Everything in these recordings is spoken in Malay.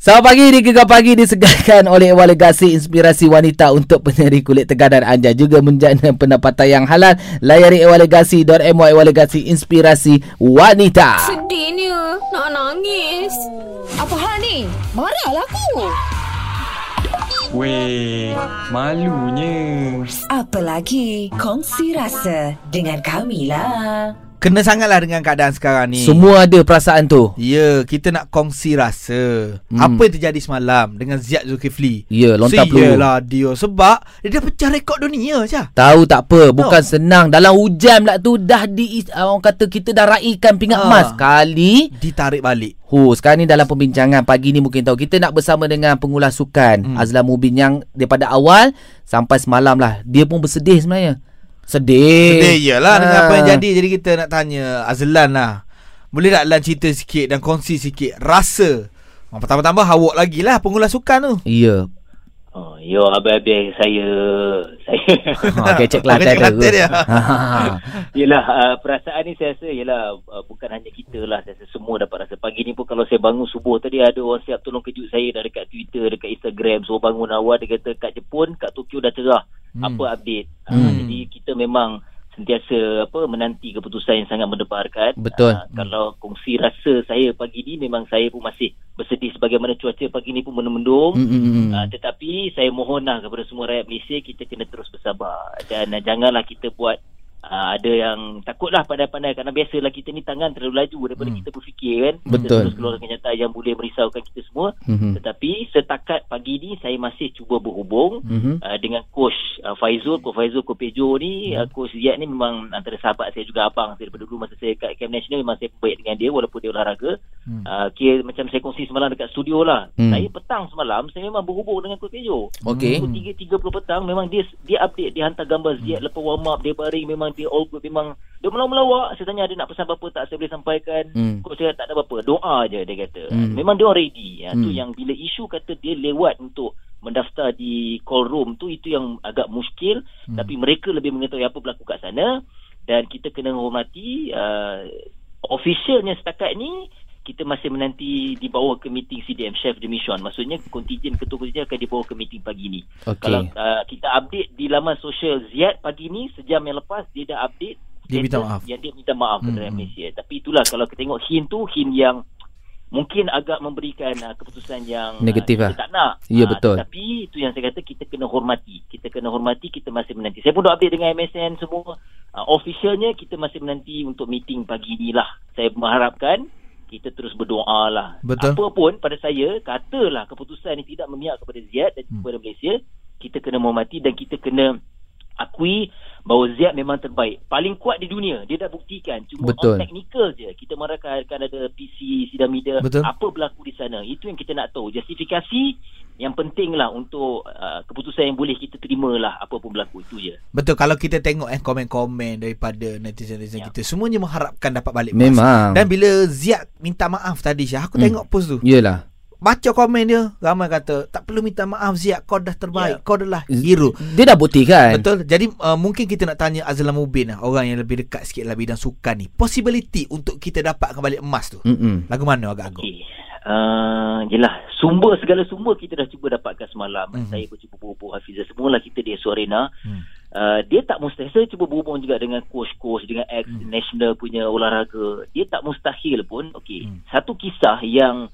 Selamat pagi di Gegar Pagi disegarkan oleh Walegasi Inspirasi Wanita untuk penyeri kulit tegar dan anja juga menjana pendapatan yang halal. Layari ewalegasi.my Walegasi Inspirasi Wanita. Sedihnya Nak nangis Apa hal ni? Marahlah aku. Weh, malunya. Apa lagi? Kongsi rasa dengan kami lah. Kena sangatlah dengan keadaan sekarang ni. Semua ada perasaan tu. Ya, kita nak kongsi rasa. Hmm. Apa yang terjadi semalam dengan Ziad Zulkifli? Ya, lontar peluru. Sialah dia. Sebab dia dah pecah rekod dunia je. Tahu tak apa Bukan No. senang Dalam hujan pula tu Dah di Orang kata kita dah raikan pingat Ah. emas Kali Ditarik balik. Hu, sekarang ni dalam perbincangan pagi ni mungkin tahu kita nak bersama dengan pengulas sukan hmm. Azlan Mubin yang daripada awal sampai semalam lah dia pun bersedih sebenarnya. Sedih. Sedih iyalah dengan Ah. apa yang jadi. Jadi kita nak tanya Azlan lah. Boleh tak Lan cerita sikit dan kongsi sikit rasa. Ah, Pertama-tama awak lagi lah pengulas sukan tu. Ya. Oh, yo abang-abang saya saya Ha, Ah, Kelantan kecek Kelantan tu. dia. Ha. Yalah uh, perasaan ni saya rasa yalah uh, bukan hanya kita lah saya rasa semua dapat rasa pagi ni pun kalau saya bangun subuh tadi ada orang siap tolong kejut saya dah dekat Twitter dekat Instagram so bangun awal dia kata kat Jepun kat Tokyo dah cerah Hmm. apa update uh, Hmm. jadi kita memang sentiasa apa menanti keputusan yang sangat mendebarkan Betul. Uh, kalau kongsi rasa saya pagi ni memang saya pun masih bersedih sebagaimana cuaca pagi ni pun mendung Mm, mm, mm. Uh, tetapi saya mohonlah kepada semua rakyat Malaysia kita kena terus bersabar dan uh, janganlah kita buat uh, ada yang takutlah pandai-pandai kerana biasalah kita ni tangan terlalu laju daripada Hmm. kita berfikir kan Betul. kita terus keluarkan kenyataan yang boleh merisaukan kita semua Mhm. tetapi setakat pagi ni saya masih cuba berhubung Mhm. uh, dengan coach uh, Faizul coach Faizul coach Pejo ni uh, coach Ziad ni memang antara sahabat saya juga abang saya daripada dulu masa saya kat Camp National memang saya baik dengan dia walaupun dia olahraga Hmm. uh, kira macam saya kongsi semalam dekat studio lah Hmm. saya petang semalam saya memang berhubung dengan coach Pejo Okey. Pukul 3.30 petang memang dia dia update dia hantar gambar Ziad lepas warm up dia baring memang dia all good memang dia melawak saya tanya ada nak pesan apa-apa tak saya boleh sampaikan Hmm. coach saya tak ada apa-apa doa je dia kata Hmm. memang dia ready ya, tu Hmm. yang bila isu kata dia lewat untuk mendaftar di call room tu itu yang agak muskil Hmm. tapi mereka lebih mengetahui apa berlaku kat sana dan kita kena hormati uh, officialnya setakat ni kita masih menanti dibawa ke meeting CDM Chef de Mission maksudnya kontijen ketua kontijen akan dibawa ke meeting pagi ni Okey. kalau uh, kita update di laman sosial Ziad pagi ni sejam yang lepas dia dah update Dia minta maaf. yang dia minta maaf kepada Hmm. Malaysia tapi itulah kalau kita tengok hint tu hint yang mungkin agak memberikan uh, keputusan yang Negatif uh, lah. kita tak nak Ya, Ah, betul. tapi itu yang saya kata kita kena hormati kita kena hormati kita masih menanti saya pun dah update dengan MSN semua uh, officialnya kita masih menanti untuk meeting pagi ni lah saya mengharapkan kita terus berdoa lah. Betul. Apa pun pada saya, katalah keputusan ini tidak memihak kepada Ziad dan Hmm. kepada Malaysia, kita kena menghormati dan kita kena akui bahawa Ziad memang terbaik. Paling kuat di dunia. Dia dah buktikan. Cuma Betul. on technical je. Kita marahkan akan ada PC, sidang media. Betul. Apa berlaku di sana. Itu yang kita nak tahu. Justifikasi yang penting lah untuk uh, keputusan yang boleh kita terima lah apa pun berlaku. Itu je. Betul kalau kita tengok eh komen-komen daripada netizen-netizen Ya. kita semuanya mengharapkan dapat balik emas. Memang. Dan bila Ziad minta maaf tadi Syah, aku Hmm. tengok post tu. Yelah. Baca komen dia, ramai kata tak perlu minta maaf Ziad, kau dah terbaik, Ya. kau adalah hero. Dia dah buktikan. Betul. Jadi uh, mungkin kita nak tanya Azlan Mubin lah, orang yang lebih dekat sikit lah bidang sukan ni. Possibility untuk kita dapat kembali emas tu. Mm-mm. Lagu mana agak-agak? Okey. Uh, yelah, sumber segala sumber kita dah cuba dapatkan semalam. Mhm. Mm-hmm. Saya pun cuba berhubung Hafizah. Semualah kita di Esok Arena. Hmm. Uh, dia tak mustahil. Saya cuba berhubung juga dengan coach-coach, dengan ex-national punya olahraga. Dia tak mustahil pun. Okey. Hmm. Satu kisah yang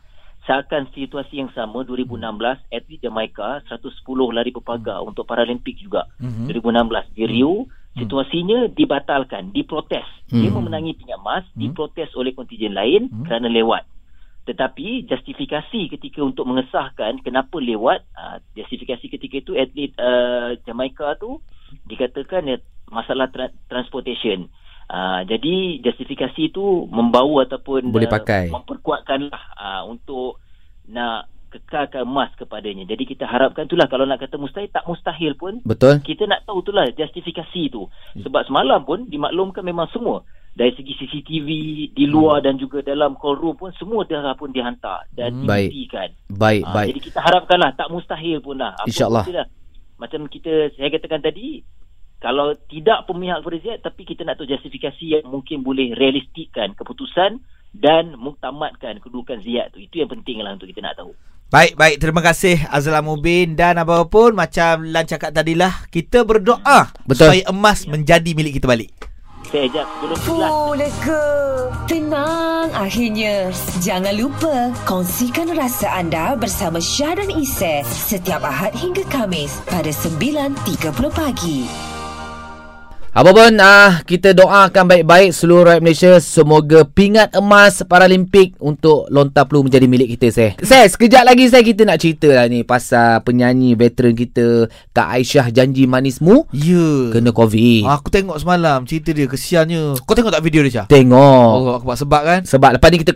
seakan situasi yang sama 2016 atlet Jamaica 110 lari berpagar untuk Paralimpik juga Mhm. 2016 di Rio situasinya dibatalkan diprotes dia Hmm. memenangi pingat emas Hmm. diprotes oleh kontijen lain Hmm. kerana lewat tetapi justifikasi ketika untuk mengesahkan kenapa lewat uh, justifikasi ketika itu atlet uh, Jamaica tu dikatakan ya, masalah tra- transportation Uh, jadi justifikasi itu membawa ataupun Boleh uh, pakai. memperkuatkanlah uh, untuk nak kekalkan emas kepadanya. Jadi kita harapkan itulah kalau nak kata mustahil tak mustahil pun Betul? kita nak tahu itulah justifikasi tu. Sebab semalam pun dimaklumkan memang semua dari segi CCTV di luar dan juga dalam call room pun semua dah pun dihantar dan Hmm. Dibuktikan. Baik, Ah, baik. Jadi kita harapkanlah tak mustahil pun lah. Apa InsyaAllah. Macam kita saya katakan tadi kalau tidak pemihak kepada Ziad tapi kita nak tahu justifikasi yang mungkin boleh realistikkan keputusan dan muktamadkan kedudukan Ziad tu. Itu yang penting lah untuk kita nak tahu. Baik, baik. Terima kasih Azlan Mubin dan apa pun macam Lan cakap tadilah, kita berdoa Betul. supaya emas menjadi milik kita balik. Oh, lega. Tenang akhirnya. Jangan lupa kongsikan rasa anda bersama Syah dan Isy setiap Ahad hingga Kamis pada 9.30 pagi. Apa pun ah kita doakan baik-baik seluruh rakyat Malaysia semoga pingat emas Paralimpik untuk lontar peluh menjadi milik kita saya. Saya sekejap lagi saya kita nak cerita lah ni pasal penyanyi veteran kita Kak Aisyah Janji Manismu Ya. kena COVID. Aku tengok semalam cerita dia kesiannya. Kau tengok tak video dia, Syah? Tengok. Oh, aku buat sebab kan? Sebab lepas ni kita